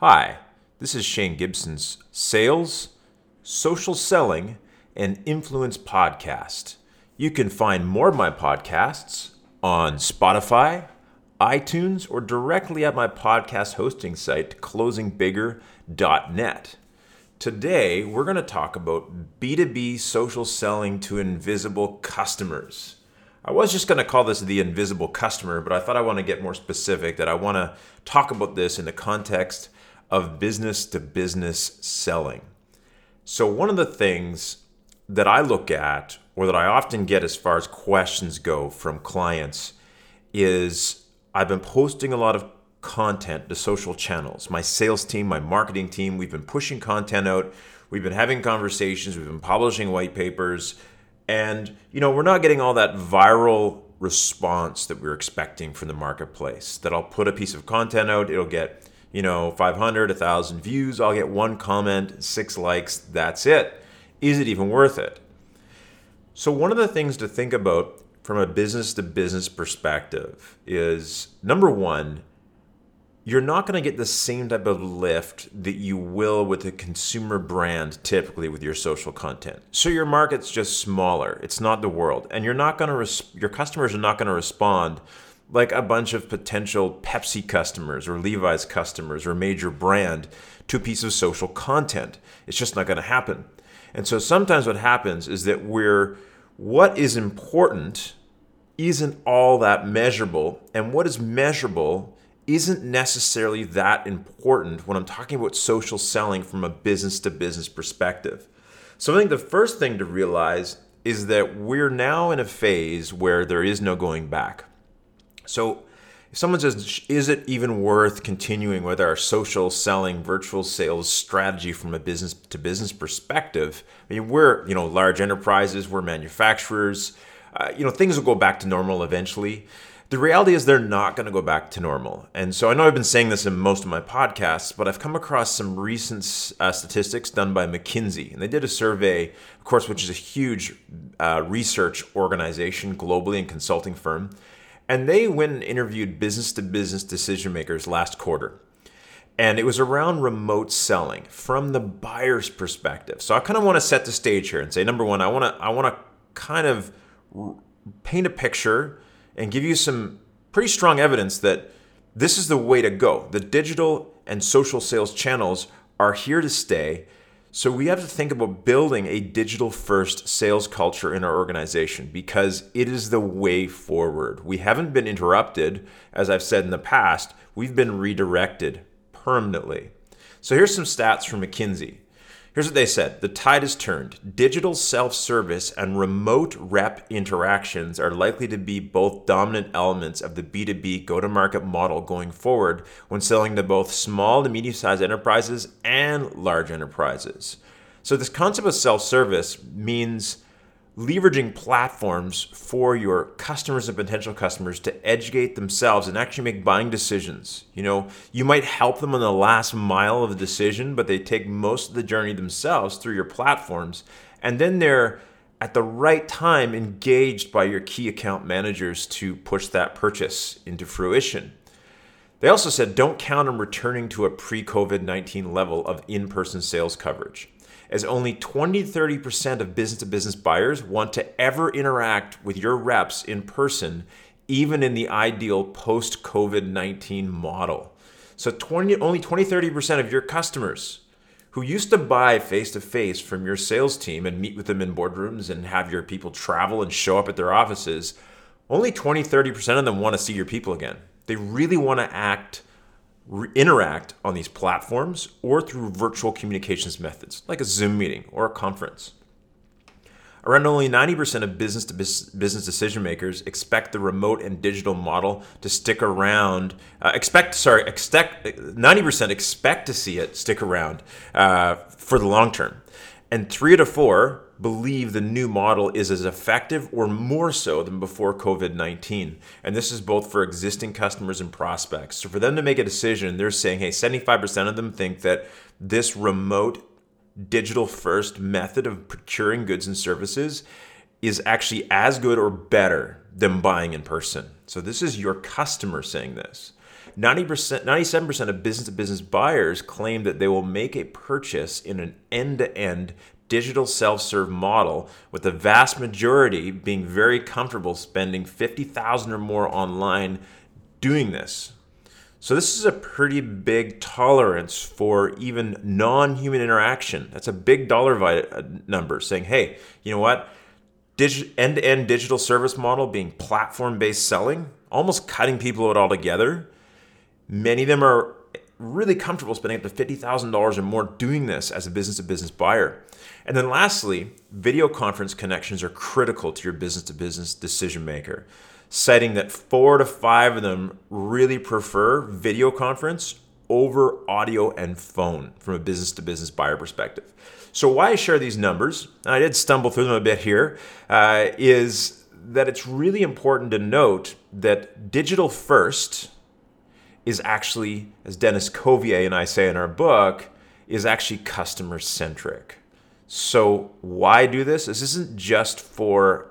Hi, this is Shane Gibson's Sales, Social Selling, and Influence podcast. You can find more of my podcasts on Spotify, iTunes, or directly at my podcast hosting site, closingbigger.net. Today, we're going to talk about B2B social selling to invisible customers. I was just going to call this the invisible customer, but I thought I want to get more specific that I want to talk about this in the context of business to business selling. So, one of the things that I look at, or that I often get as far as questions go from clients, is I've been posting a lot of content to social channels. My sales team, my marketing team, we've been pushing content out. We've been having conversations, we've been publishing white papers, and you know, we're not getting all that viral response that we're expecting from the marketplace. That I'll put a piece of content out, it'll get you know, 500, 1,000 views, I'll get one comment, six likes, that's it. Is it even worth it? So, one of the things to think about from a business to business perspective is number one, you're not going to get the same type of lift that you will with a consumer brand typically with your social content. So your market's just smaller. It's not the world. And you're not going to res- your customers are not going to respond like a bunch of potential Pepsi customers or Levi's customers or major brand to a piece of social content. It's just not going to happen. And so sometimes what happens is that we're what is important isn't all that measurable, and what is measurable isn't necessarily that important when I'm talking about social selling from a business to business perspective. So I think the first thing to realize is that we're now in a phase where there is no going back. So if someone says, is it even worth continuing with our social selling virtual sales strategy from a business to business perspective? I mean, we're, you know, large enterprises, we're manufacturers, uh, you know, things will go back to normal eventually. The reality is they're not going to go back to normal. And so I know I've been saying this in most of my podcasts, but I've come across some recent uh, statistics done by McKinsey. And they did a survey, of course, which is a huge uh, research organization globally and consulting firm. And they went and interviewed business to business decision makers last quarter. And it was around remote selling from the buyer's perspective. So I kind of want to set the stage here and say number 1, I want to I want to kind of paint a picture and give you some pretty strong evidence that this is the way to go. The digital and social sales channels are here to stay so we have to think about building a digital first sales culture in our organization because it is the way forward. We haven't been interrupted, as I've said in the past, we've been redirected permanently. So here's some stats from McKinsey. Here's what they said The tide has turned. Digital self service and remote rep interactions are likely to be both dominant elements of the B2B go to market model going forward when selling to both small to medium sized enterprises and large enterprises. So, this concept of self service means leveraging platforms for your customers and potential customers to educate themselves and actually make buying decisions. You know, you might help them on the last mile of the decision, but they take most of the journey themselves through your platforms. And then they're at the right time engaged by your key account managers to push that purchase into fruition. They also said don't count on returning to a pre COVID 19 level of in person sales coverage as only 20 30% of business to business buyers want to ever interact with your reps in person, even in the ideal post COVID 19 model. So 20, only 20 30% of your customers who used to buy face to face from your sales team and meet with them in boardrooms and have your people travel and show up at their offices, only 20 30% of them want to see your people again. They really want to act re- interact on these platforms or through virtual communications methods like a Zoom meeting or a conference. Around only 90% of business to business decision makers expect the remote and digital model to stick around. Uh, expect, sorry, expect 90% expect to see it stick around uh, for the long term, and three of four believe the new model is as effective or more so than before COVID 19. And this is both for existing customers and prospects. So for them to make a decision, they're saying, hey, 75% of them think that this remote digital first method of procuring goods and services is actually as good or better than buying in person. So this is your customer saying this. 90%, 97% of business to business buyers claim that they will make a purchase in an end to end digital self serve model, with the vast majority being very comfortable spending 50000 or more online doing this. So, this is a pretty big tolerance for even non human interaction. That's a big dollar uh, number saying, hey, you know what? End to end digital service model being platform based selling, almost cutting people out altogether. Many of them are really comfortable spending up to $50,000 or more doing this as a business to business buyer. And then lastly, video conference connections are critical to your business to business decision maker, citing that four to five of them really prefer video conference over audio and phone from a business to business buyer perspective. So, why I share these numbers, and I did stumble through them a bit here, uh, is that it's really important to note that digital first is actually, as Dennis Covier and I say in our book, is actually customer centric. So, why do this? This isn't just for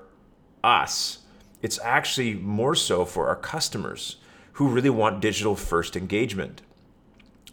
us, it's actually more so for our customers who really want digital first engagement.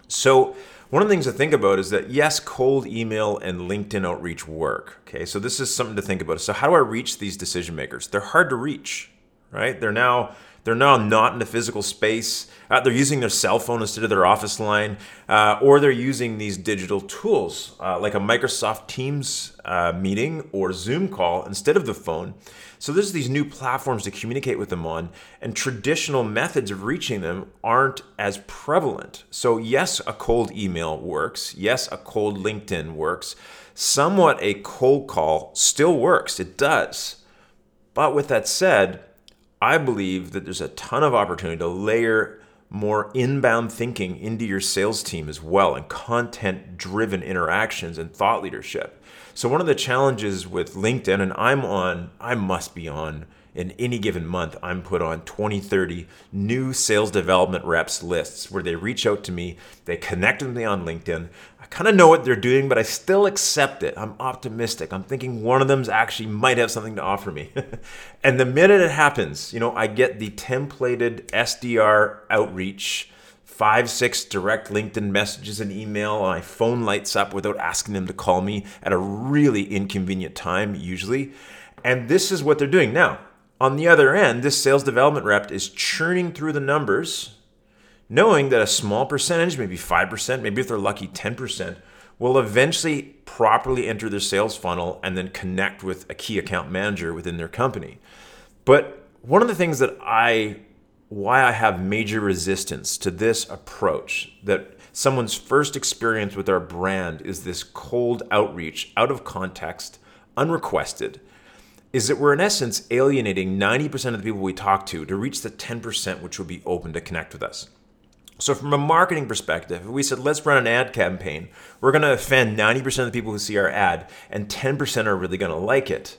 So, one of the things to think about is that yes, cold email and LinkedIn outreach work. Okay, so this is something to think about. So, how do I reach these decision makers? They're hard to reach, right? They're now they're now not in a physical space. Uh, they're using their cell phone instead of their office line, uh, or they're using these digital tools uh, like a Microsoft Teams uh, meeting or Zoom call instead of the phone. So there's these new platforms to communicate with them on, and traditional methods of reaching them aren't as prevalent. So yes, a cold email works. Yes, a cold LinkedIn works. Somewhat a cold call still works. It does. But with that said, I believe that there's a ton of opportunity to layer more inbound thinking into your sales team as well and content driven interactions and thought leadership. So, one of the challenges with LinkedIn, and I'm on, I must be on in any given month, I'm put on 20, 30 new sales development reps lists where they reach out to me, they connect with me on LinkedIn. Kind of know what they're doing, but I still accept it. I'm optimistic. I'm thinking one of them's actually might have something to offer me. and the minute it happens, you know, I get the templated SDR outreach five, six direct LinkedIn messages and email. My phone lights up without asking them to call me at a really inconvenient time, usually. And this is what they're doing. Now, on the other end, this sales development rep is churning through the numbers, knowing that a small percentage, maybe 5%, maybe if they're lucky, 10%, will eventually properly enter their sales funnel and then connect with a key account manager within their company. But one of the things that I why I have major resistance to this approach that someone's first experience with our brand is this cold outreach out of context, unrequested is that we're in essence alienating 90% of the people we talk to to reach the 10% which will be open to connect with us. So, from a marketing perspective, we said, let's run an ad campaign, we're going to offend 90% of the people who see our ad, and 10% are really going to like it.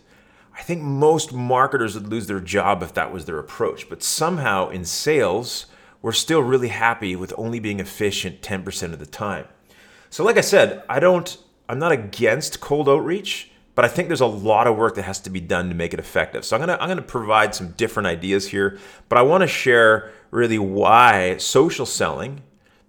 I think most marketers would lose their job if that was their approach. But somehow in sales, we're still really happy with only being efficient 10% of the time. So, like I said, I don't, I'm not against cold outreach but I think there's a lot of work that has to be done to make it effective. So I'm gonna I'm gonna provide some different ideas here, but I want to share really why social selling,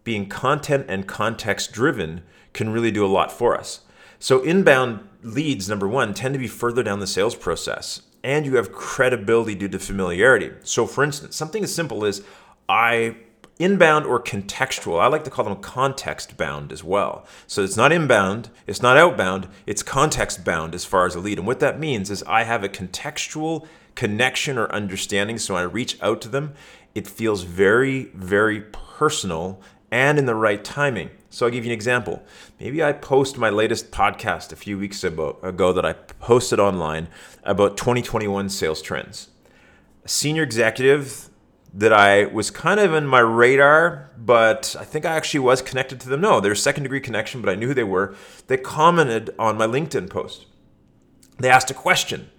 being content and context driven, can really do a lot for us. So inbound leads, number one, tend to be further down the sales process, and you have credibility due to familiarity. So for instance, something as simple as I inbound or contextual. I like to call them context bound as well. So it's not inbound, it's not outbound, it's context bound as far as a lead. And what that means is I have a contextual connection or understanding. So when I reach out to them, it feels very, very personal and in the right timing. So I'll give you an example. Maybe I post my latest podcast a few weeks ago, that I posted online about 2021 sales trends. A senior executive that I was kind of in my radar, but I think I actually was connected to them. No, they're second degree connection, but I knew who they were. They commented on my LinkedIn post. They asked a question.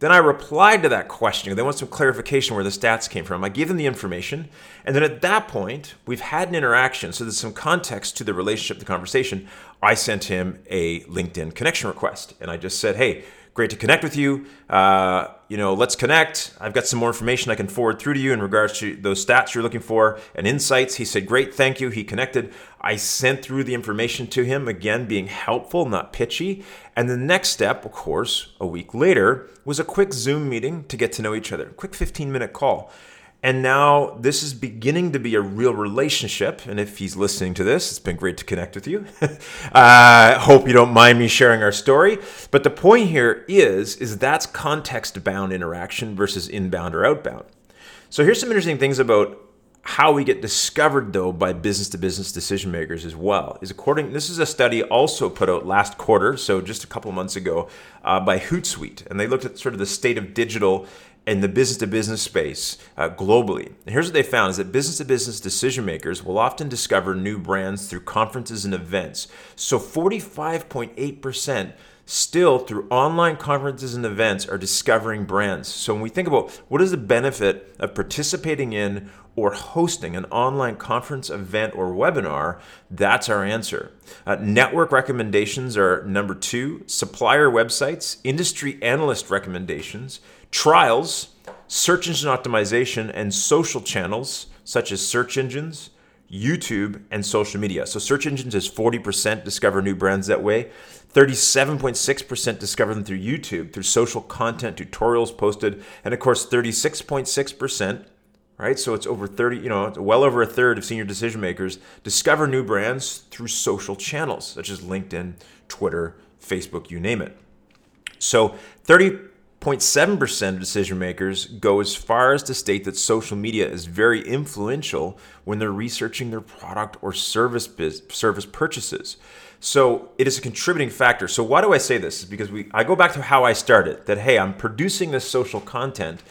Then I replied to that question. They want some clarification where the stats came from. I gave them the information. And then at that point, we've had an interaction. So there's some context to the relationship, the conversation. I sent him a LinkedIn connection request. And I just said, hey, Great to connect with you. Uh, you know, let's connect. I've got some more information I can forward through to you in regards to those stats you're looking for and insights. He said, Great, thank you. He connected. I sent through the information to him, again, being helpful, not pitchy. And the next step, of course, a week later, was a quick Zoom meeting to get to know each other, quick 15 minute call. And now this is beginning to be a real relationship. And if he's listening to this, it's been great to connect with you. I uh, hope you don't mind me sharing our story. But the point here is, is that's context bound interaction versus inbound or outbound. So here's some interesting things about how we get discovered though by business to business decision makers as well is according this is a study also put out last quarter so just a couple months ago uh, by hootsuite and they looked at sort of the state of digital in the business to business space uh, globally. And here's what they found is that business to business decision makers will often discover new brands through conferences and events. So 45.8% still through online conferences and events are discovering brands. So when we think about what is the benefit of participating in or hosting an online conference, event, or webinar, that's our answer. Uh, network recommendations are number two, supplier websites, industry analyst recommendations, trials, search engine optimization, and social channels such as search engines, YouTube, and social media. So, search engines is 40% discover new brands that way. 37.6% discover them through YouTube, through social content, tutorials posted, and of course, 36.6%, right? So it's over 30, you know, well over a third of senior decision makers discover new brands through social channels such as LinkedIn, Twitter, Facebook, you name it. So 30 0.7% of decision makers go as far as to state that social media is very influential when they're researching their product or service biz, service purchases. So it is a contributing factor. So why do I say this? Is because we I go back to how I started that hey, I'm producing this social content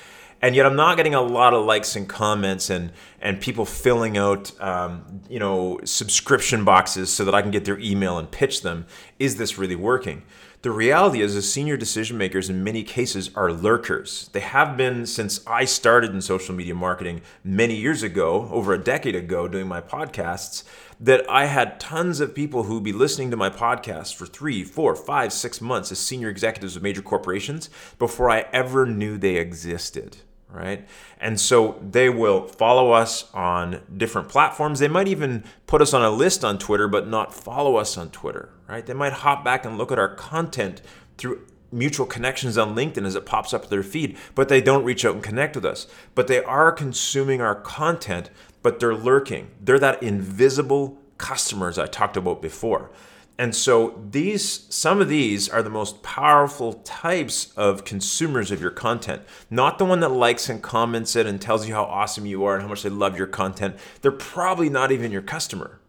and yet I'm not getting a lot of likes and comments and and people filling out um, you know subscription boxes so that I can get their email and pitch them. Is this really working? The reality is, the senior decision makers in many cases are lurkers. They have been since I started in social media marketing many years ago, over a decade ago, doing my podcasts. That I had tons of people who would be listening to my podcast for three, four, five, six months as senior executives of major corporations before I ever knew they existed right? And so they will follow us on different platforms. They might even put us on a list on Twitter, but not follow us on Twitter, right? They might hop back and look at our content through mutual connections on LinkedIn as it pops up their feed, but they don't reach out and connect with us. But they are consuming our content, but they're lurking. They're that invisible customers I talked about before. And so these some of these are the most powerful types of consumers of your content. Not the one that likes and comments it and tells you how awesome you are and how much they love your content. They're probably not even your customer.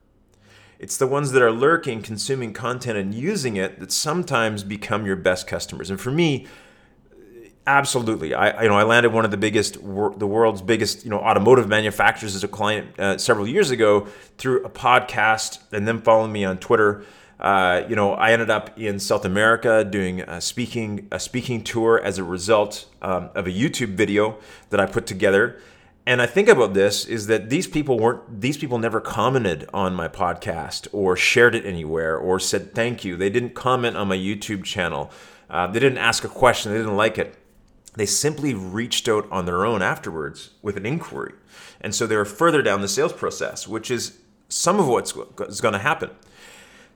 It's the ones that are lurking, consuming content and using it that sometimes become your best customers. And for me, absolutely, I you know I landed one of the biggest, the world's biggest you know automotive manufacturers as a client uh, several years ago through a podcast, and then following me on Twitter. Uh, you know, I ended up in South America doing a speaking a speaking tour as a result um, of a YouTube video that I put together. And I think about this is that these people weren't these people never commented on my podcast or shared it anywhere or said thank you. They didn't comment on my YouTube channel. Uh, they didn't ask a question. They didn't like it. They simply reached out on their own afterwards with an inquiry. And so they were further down the sales process, which is some of what's going to happen.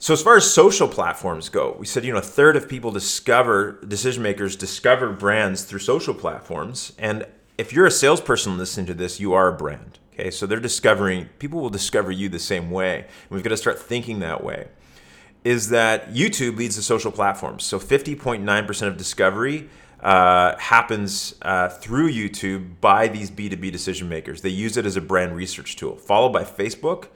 So as far as social platforms go, we said you know a third of people discover decision makers discover brands through social platforms, and if you're a salesperson listening to this, you are a brand. Okay, so they're discovering people will discover you the same way. And we've got to start thinking that way. Is that YouTube leads the social platforms? So 50.9% of discovery uh, happens uh, through YouTube by these B2B decision makers. They use it as a brand research tool, followed by Facebook,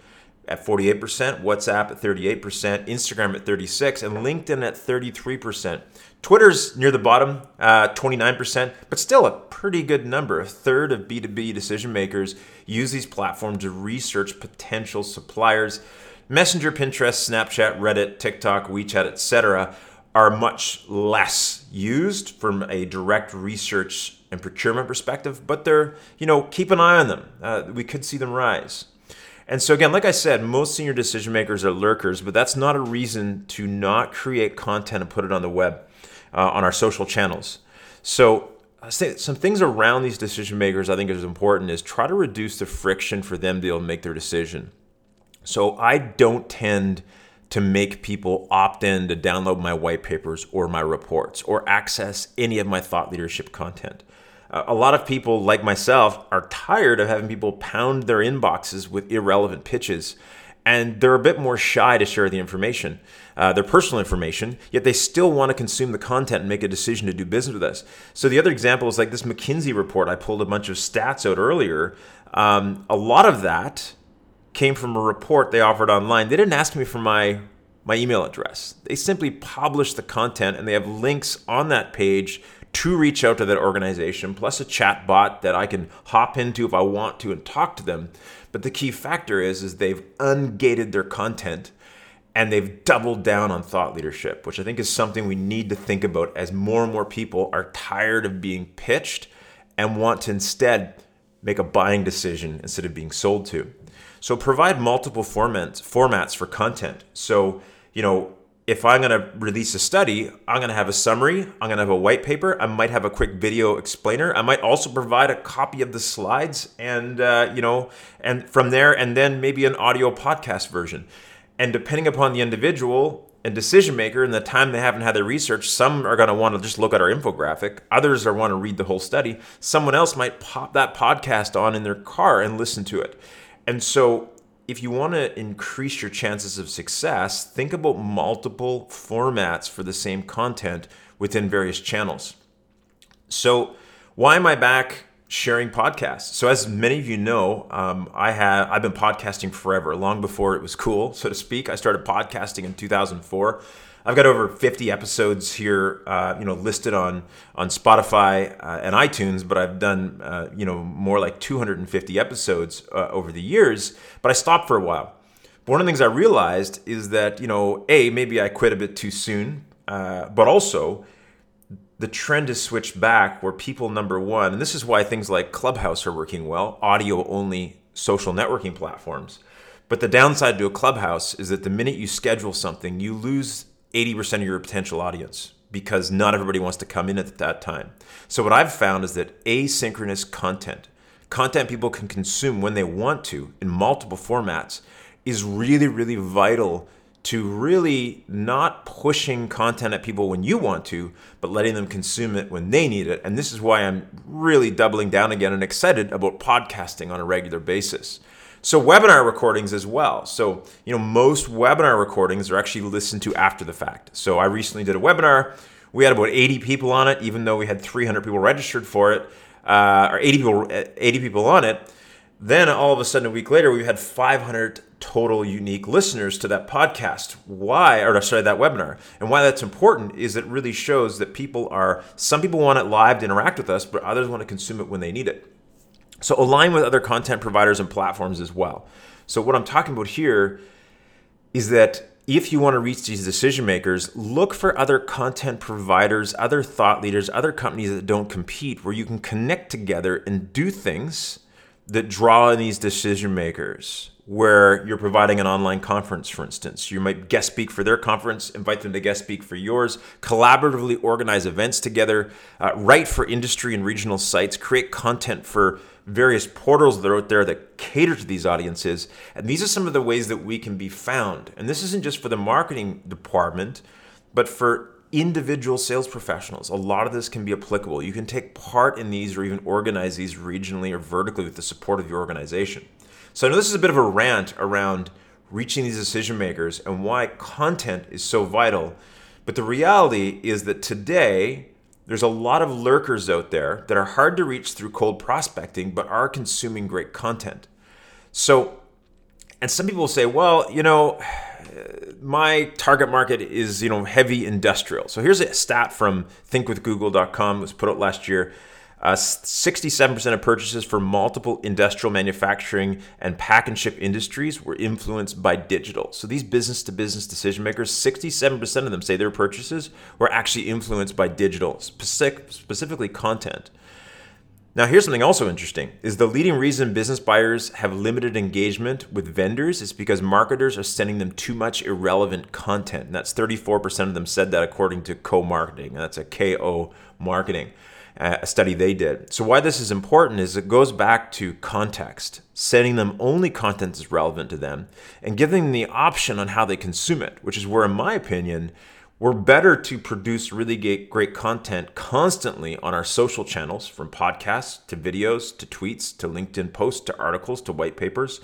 at 48%, WhatsApp at 38%, Instagram at 36, and LinkedIn at 33%. Twitter's near the bottom, uh, 29%, but still a pretty good number. A third of B2B decision makers use these platforms to research potential suppliers. Messenger, Pinterest, Snapchat, Reddit, TikTok, WeChat, etc. are much less used from a direct research and procurement perspective, but they're, you know, keep an eye on them. Uh, we could see them rise. And so, again, like I said, most senior decision makers are lurkers, but that's not a reason to not create content and put it on the web. uh, on our social channels. So some things around these decision makers I think is important is try to reduce the friction for them to be able to make their decision. So I don't tend to make people opt in to download my white papers or my reports or access any of my thought leadership content. Uh, a lot of people, like myself, are tired of having people pound their inboxes with irrelevant pitches, and they're a bit more shy to share the information, uh, their personal information, yet they still want to consume the content and make a decision to do business with us. So, the other example is like this McKinsey report. I pulled a bunch of stats out earlier. Um, a lot of that came from a report they offered online. They didn't ask me for my my email address. They simply publish the content and they have links on that page to reach out to that organization, plus a chat bot that I can hop into if I want to and talk to them. But the key factor is, is they've ungated their content and they've doubled down on thought leadership, which I think is something we need to think about as more and more people are tired of being pitched and want to instead make a buying decision instead of being sold to. So provide multiple formats formats for content. So, you know, if I'm going to release a study, I'm going to have a summary, I'm going to have a white paper, I might have a quick video explainer. I might also provide a copy of the slides and uh, you know, and from there and then maybe an audio podcast version. And depending upon the individual and decision maker and the time they haven't had their research, some are going to want to just look at our infographic. Others are want to read the whole study. Someone else might pop that podcast on in their car and listen to it. And so, if you want to increase your chances of success, think about multiple formats for the same content within various channels. So, why am I back sharing podcasts? So, as many of you know, um, I have I've been podcasting forever, long before it was cool, so to speak. I started podcasting in 2004. I've got over 50 episodes here, uh, you know, listed on on Spotify uh, and iTunes, but I've done, uh, you know, more like 250 episodes uh, over the years. But I stopped for a while. But one of the things I realized is that, you know, a maybe I quit a bit too soon, uh, but also the trend has switched back where people number one, and this is why things like Clubhouse are working well, audio only social networking platforms. But the downside to a clubhouse is that the minute you schedule something, you lose 80% of your potential audience because not everybody wants to come in at that time. So, what I've found is that asynchronous content, content people can consume when they want to in multiple formats, is really, really vital to really not pushing content at people when you want to, but letting them consume it when they need it. And this is why I'm really doubling down again and excited about podcasting on a regular basis. So webinar recordings as well. So, you know, most webinar recordings are actually listened to after the fact. So I recently did a webinar. We had about 80 people on it, even though we had 300 people registered for it, uh, or 80 people, 80 people on it. Then all of a sudden, a week later, we had 500 total unique listeners to that podcast. Why, or sorry, that webinar. And why that's important is it really shows that people are, some people want it live to interact with us, but others want to consume it when they need it. So align with other content providers and platforms as well. So what I'm talking about here is that if you want to reach these decision makers, look for other content providers, other thought leaders, other companies that don't compete where you can connect together and do things that draw in these decision makers where you're providing an online conference, for instance. You might guest speak for their conference, invite them to guest speak for yours, collaboratively organize events together, uh, write for industry and regional sites, create content for various portals that are out there that cater to these audiences. And these are some of the ways that we can be found. And this isn't just for the marketing department, but for individual sales professionals. A lot of this can be applicable. You can take part in these or even organize these regionally or vertically with the support of your organization. So I know this is a bit of a rant around reaching these decision makers and why content is so vital. But the reality is that today, there's a lot of lurkers out there that are hard to reach through cold prospecting, but are consuming great content. So, and some people say, well, you know, my target market is, you know, heavy industrial. So here's a stat from thinkwithgoogle.com, it was put out last year. Uh, 67% of purchases for multiple industrial manufacturing and pack and ship industries were influenced by digital. So these business to business decision makers, 67% of them say their purchases were actually influenced by digital, specific, specifically content. Now, here's something also interesting is the leading reason business buyers have limited engagement with vendors is because marketers are sending them too much irrelevant content. And that's 34% of them said that according to KoMarketing. And that's a KO marketing uh, a study they did. So why this is important is it goes back to context, sending them only content that's relevant to them and giving them the option on how they consume it, which is where in my opinion we're better to produce really great content constantly on our social channels, from podcasts to videos to tweets to LinkedIn posts to articles to white papers,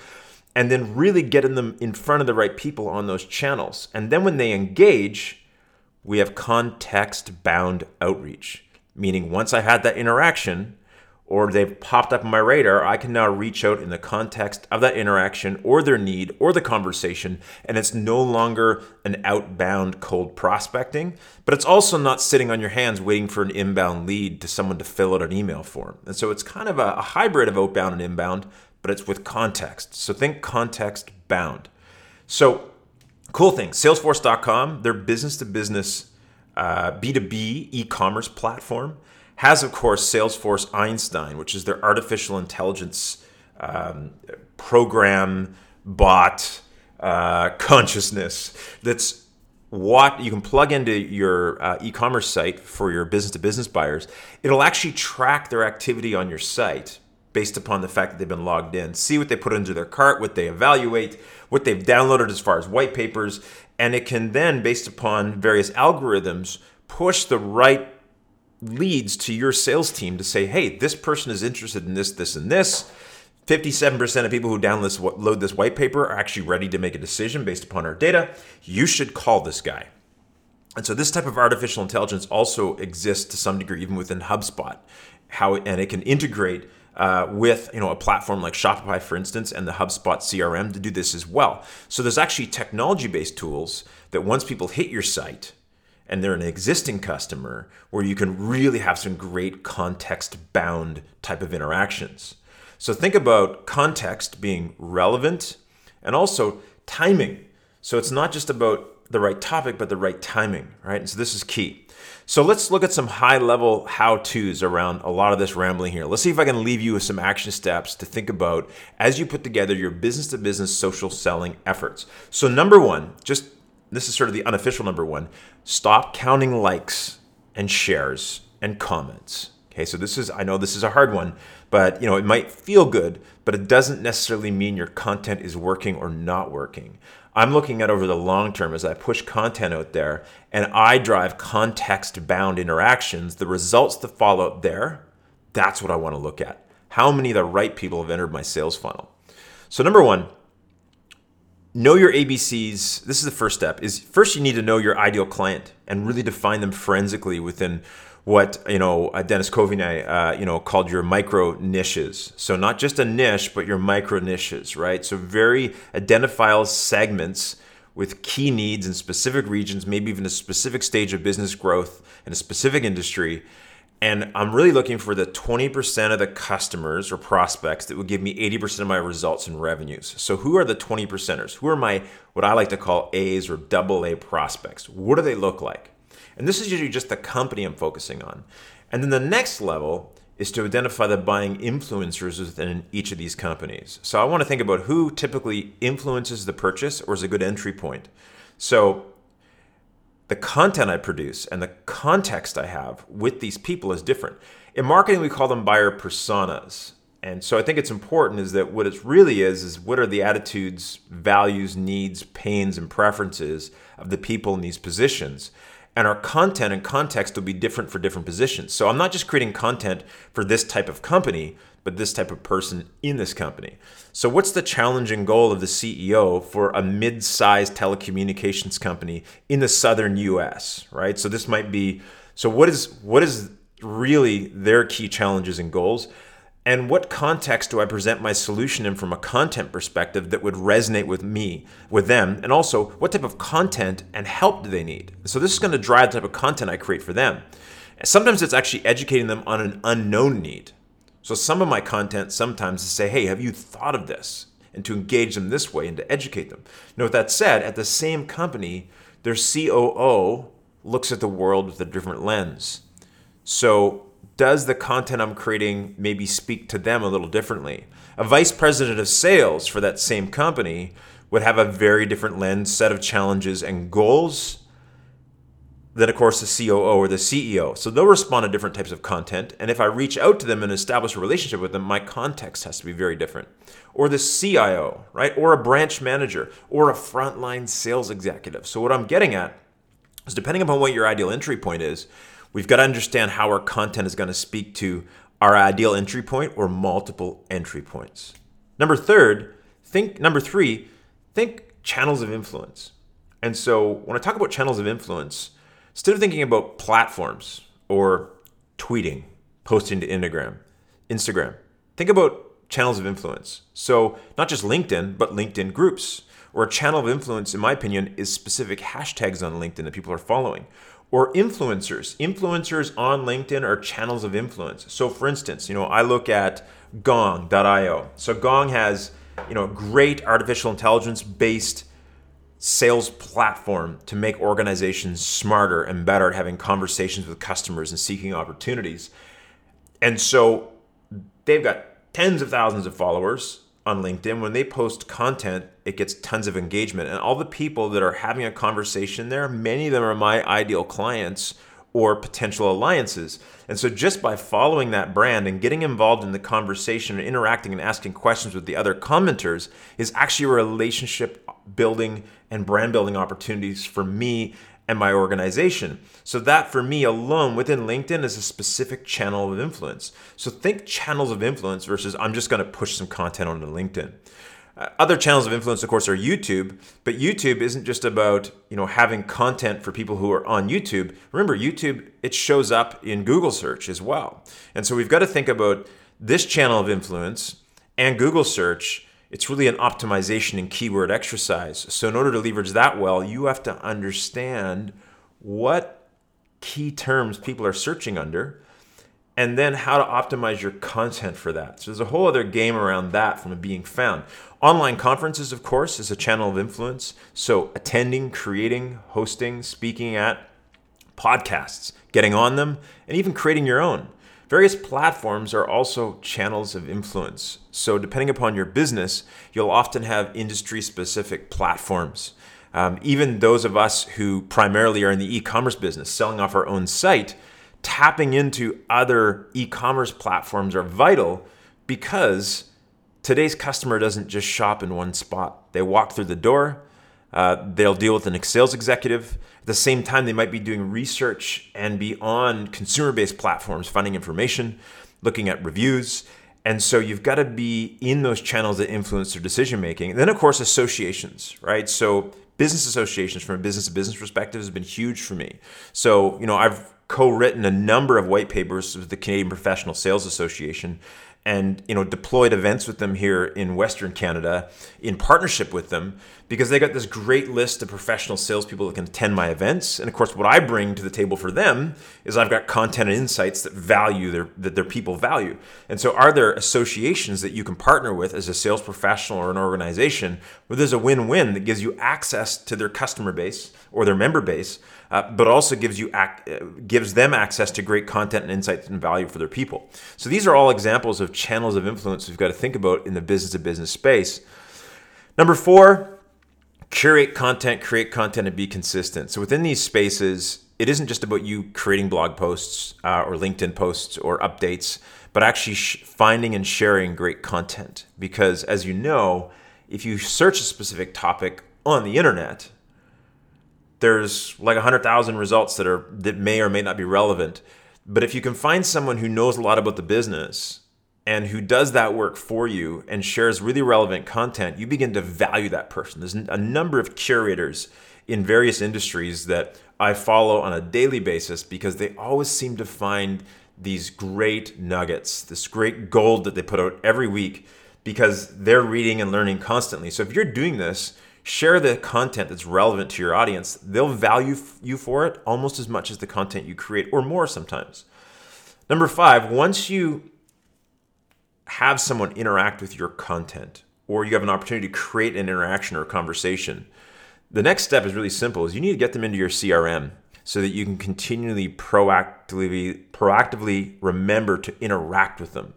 and then really getting them in front of the right people on those channels. And then when they engage, we have context bound outreach, meaning once I had that interaction, or they've popped up on my radar, I can now reach out in the context of that interaction or their need or the conversation. And it's no longer an outbound cold prospecting, but it's also not sitting on your hands waiting for an inbound lead to someone to fill out an email form. And so it's kind of a, a hybrid of outbound and inbound, but it's with context. So think context bound. So, cool thing Salesforce.com, their business to business B2B e commerce platform has, of course, Salesforce Einstein, which is their artificial intelligence um, program bot uh, consciousness that's what you can plug into your uh, e-commerce site for your business to business buyers. It'll actually track their activity on your site based upon the fact that they've been logged in see what they put into their cart what they evaluate what they've downloaded as far as white papers and it can then based upon various algorithms push the right leads to your sales team to say, hey, this person is interested in this, this, and this. 57% of people who download this, white paper are actually ready to make a decision based upon our data. You should call this guy. And so this type of artificial intelligence also exists to some degree even within HubSpot. How and it can integrate uh, with you know a platform like Shopify, for instance, and the HubSpot CRM to do this as well. So there's actually technology-based tools that once people hit your site, and they're an existing customer where you can really have some great context bound type of interactions. So think about context being relevant and also timing. So it's not just about the right topic, but the right timing, right? And so this is key. So let's look at some high level how to's around a lot of this rambling here. Let's see if I can leave you with some action steps to think about as you put together your business to business social selling efforts. So, number one, just this is sort of the unofficial number one stop counting likes and shares and comments okay so this is i know this is a hard one but you know it might feel good but it doesn't necessarily mean your content is working or not working i'm looking at over the long term as i push content out there and i drive context bound interactions the results that follow up there that's what i want to look at how many of the right people have entered my sales funnel so number one know your ABCs. This is the first step. Is first you need to know your ideal client and really define them forensically within what you know uh, Dennis Covigney uh, you know called your micro niches. So not just a niche, but your micro niches, right? So very identifiable segments with key needs in specific regions, maybe even a specific stage of business growth in a specific industry, and I'm really looking for the 20% of the customers or prospects that would give me 80% of my results and revenues. So, who are the 20 percenters? Who are my, what I like to call A's or double A prospects? What do they look like? And this is usually just the company I'm focusing on. And then the next level is to identify the buying influencers within each of these companies. So, I want to think about who typically influences the purchase or is a good entry point. So, the content I produce and the context I have with these people is different. In marketing, we call them buyer personas. And so I think it's important is that what it really is is what are the attitudes, values, needs, pains, and preferences of the people in these positions. And our content and context will be different for different positions. So I'm not just creating content for this type of company, but this type of person in this company. So, what's the challenging goal of the CEO for a mid sized telecommunications company in the southern US, right? So, this might be so, what is, what is really their key challenges and goals? And what context do I present my solution in from a content perspective that would resonate with me, with them? And also, what type of content and help do they need? So, this is going to drive the type of content I create for them. Sometimes it's actually educating them on an unknown need. So some of my content sometimes is say, hey, have you thought of this? And to engage them this way and to educate them. Now, with that said, at the same company, their COO looks at the world with a different lens. So does the content I'm creating maybe speak to them a little differently? A vice president of sales for that same company would have a very different lens, set of challenges and goals than, of course, the COO or the CEO. So they'll respond to different types of content. And if I reach out to them and establish a relationship with them, my context has to be very different. Or the CIO, right? Or a branch manager or a frontline sales executive. So what I'm getting at is depending upon what your ideal entry point is, we've got to understand how our content is going to speak to our ideal entry point or multiple entry points. Number third, think number three, think channels of influence. And so when I talk about channels of influence, instead of thinking about platforms or tweeting, posting to Instagram, Instagram, think about channels of influence. So not just LinkedIn, but LinkedIn groups. Or a channel of influence, in my opinion, is specific hashtags on LinkedIn that people are following. Or influencers. Influencers on LinkedIn are channels of influence. So for instance, you know, I look at gong.io. So Gong has, you know, a great artificial intelligence based sales platform to make organizations smarter and better at having conversations with customers and seeking opportunities. And so they've got tens of thousands of followers on LinkedIn. When they post content, it gets tons of engagement. And all the people that are having a conversation there, many of them are my ideal clients or potential alliances. And so just by following that brand and getting involved in the conversation and interacting and asking questions with the other commenters is actually a relationship building and brand building opportunities for me and my organization. So that for me alone within LinkedIn is a specific channel of influence. So think channels of influence versus I'm just going to push some content onto LinkedIn. Uh, other channels of influence, of course, are YouTube, but YouTube isn't just about you know having content for people who are on YouTube. Remember, YouTube it shows up in Google search as well, and so we've got to think about this channel of influence and Google search. It's really an optimization and keyword exercise. So in order to leverage that well, you have to understand what key terms people are searching under and then how to optimize your content for that. So there's a whole other game around that from being found. Online conferences, of course, is a channel of influence. So attending, creating, hosting, speaking at podcasts, getting on them, and even creating your own. Various platforms are also channels of influence. So, depending upon your business, you'll often have industry specific platforms. Um, even those of us who primarily are in the e commerce business, selling off our own site, tapping into other e commerce platforms are vital because today's customer doesn't just shop in one spot. They walk through the door, uh, they'll deal with an sales executive. At the same time, they might be doing research and be on consumer based platforms, finding information, looking at reviews. And so you've got to be in those channels that influence their decision making. And then, of course, associations, right? So business associations from a business to business perspective has been huge for me. So, you know, I've co-written a number of white papers with the Canadian Professional Sales Association and you know deployed events with them here in Western Canada in partnership with them because they got this great list of professional salespeople that can attend my events. And of course, what I bring to the table for them is I've got content and insights that value their that their people value. And so, are there associations that you can partner with as a sales professional or an organization where there's a win-win that gives you access to their customer base or their member base, uh, but also gives you ac- uh, gives them access to great content and insights and value for their people. So these are all examples of channels of influence we've got to think about in the business to business space. Number four, curate content, create content, and be consistent. So within these spaces, it isn't just about you creating blog posts uh, or LinkedIn posts or updates, but actually sh- finding and sharing great content. Because as you know, if you search a specific topic on the internet, there's like 100,000 results that are that may or may not be relevant. But if you can find someone who knows a lot about the business and who does that work for you and shares really relevant content, you begin to value that person. There's a number of curators in various industries that I follow on a daily basis because they always seem to find these great nuggets, this great gold that they put out every week because they're reading and learning constantly. So if you're doing this, share the content that's relevant to your audience. They'll value you for it almost as much as the content you create, or more sometimes. Number five, once you have someone interact with your content, or you have an opportunity to create an interaction or conversation, the next step is really simple is you need to get them into your CRM. so that you can continually proactively proactively remember to interact with them.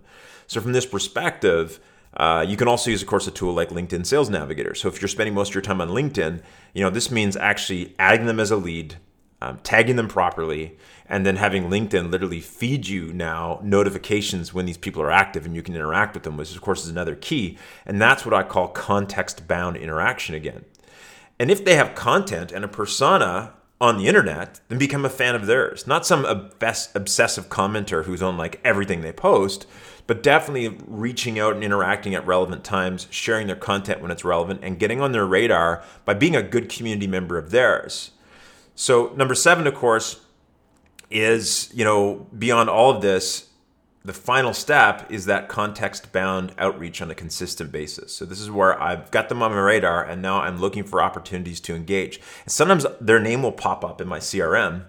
So from this perspective, uh, you can also use, of course, a tool like LinkedIn Sales Navigator. So if you're spending most of your time on LinkedIn, you know this means actually adding them as a lead, um, tagging them properly, and then having LinkedIn literally feed you now notifications when these people are active and you can interact with them, which of course is another key. And that's what I call context-bound interaction again. And if they have content and a persona on the internet, then become a fan of theirs. Not some obsessive commenter who's on like everything they post, but definitely reaching out and interacting at relevant times, sharing their content when it's relevant, and getting on their radar by being a good community member of theirs. So, number seven, of course, is, you know, beyond all of this, the final step is that context bound outreach on a consistent basis. So this is where I've got them on my radar and now I'm looking for opportunities to engage. And sometimes their name will pop up in my CRM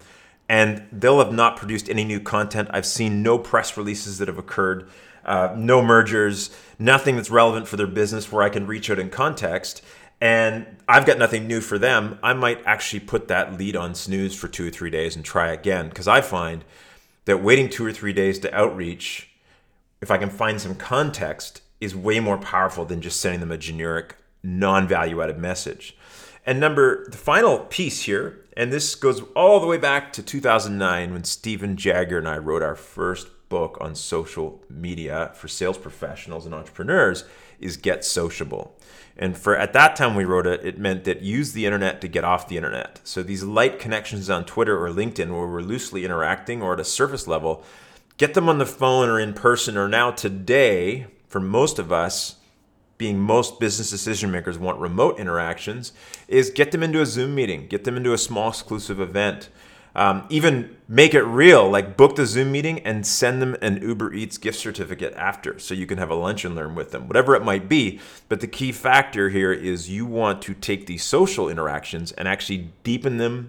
and they'll have not produced any new content. I've seen no press releases that have occurred, uh, no mergers, nothing that's relevant for their business where I can reach out in context. And I've got nothing new for them. I might actually put that lead on snooze for two or three days and try again because I find that waiting two or three days to outreach, if I can find some context, is way more powerful than just sending them a generic, non value added message. And number, the final piece here, and this goes all the way back to 2009 when Stephen Jagger and I wrote our first book on social media for sales professionals and entrepreneurs, is Get Sociable. And for at that time we wrote it, it meant that use the internet to get off the internet. So these light connections on Twitter or LinkedIn where we're loosely interacting or at a surface level, get them on the phone or in person or now today, for most of us, being most business decision makers want remote interactions, is get them into a Zoom meeting, get them into a small exclusive event. Um, even make it real, like book the Zoom meeting and send them an Uber Eats gift certificate after so you can have a lunch and learn with them, whatever it might be. But the key factor here is you want to take these social interactions and actually deepen them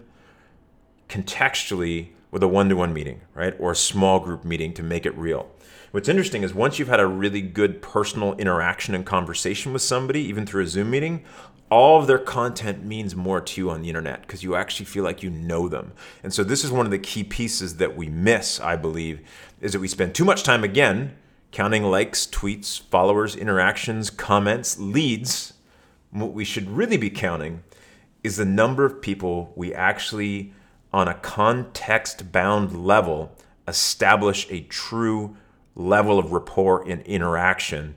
contextually with a one to one meeting, right? Or a small group meeting to make it real. What's interesting is once you've had a really good personal interaction and conversation with somebody, even through a Zoom meeting, all of their content means more to you on the internet because you actually feel like you know them. And so this is one of the key pieces that we miss, I believe, is that we spend too much time again counting likes, tweets, followers, interactions, comments, leads. What we should really be counting is the number of people we actually on a context bound level establish a true level of rapport and interaction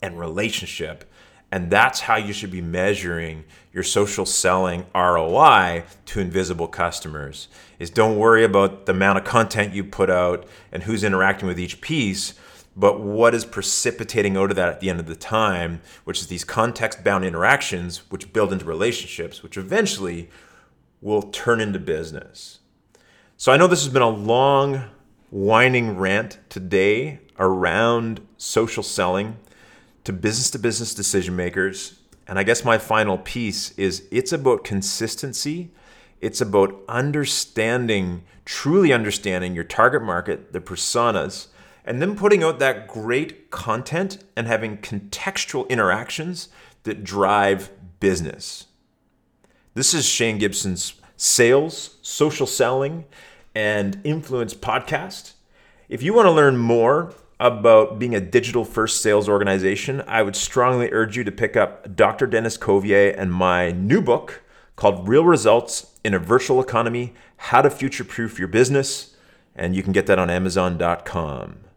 and relationship and that's how you should be measuring your social selling ROI to invisible customers. Is don't worry about the amount of content you put out and who's interacting with each piece, but what is precipitating out of that at the end of the time, which is these context bound interactions which build into relationships, which eventually will turn into business. So I know this has been a long, whining rant today around social selling to business to business decision makers. And I guess my final piece is it's about consistency. It's about understanding, truly understanding your target market, the personas, and then putting out that great content and having contextual interactions that drive business. This is Shane Gibson's sales, social selling, and influence podcast. If you want to learn more about being a digital first sales organization, I would strongly urge you to pick up Dr. Dennis Covier and my new book called Real Results in a Virtual Economy How to Future Proof Your Business. And you can get that on Amazon.com.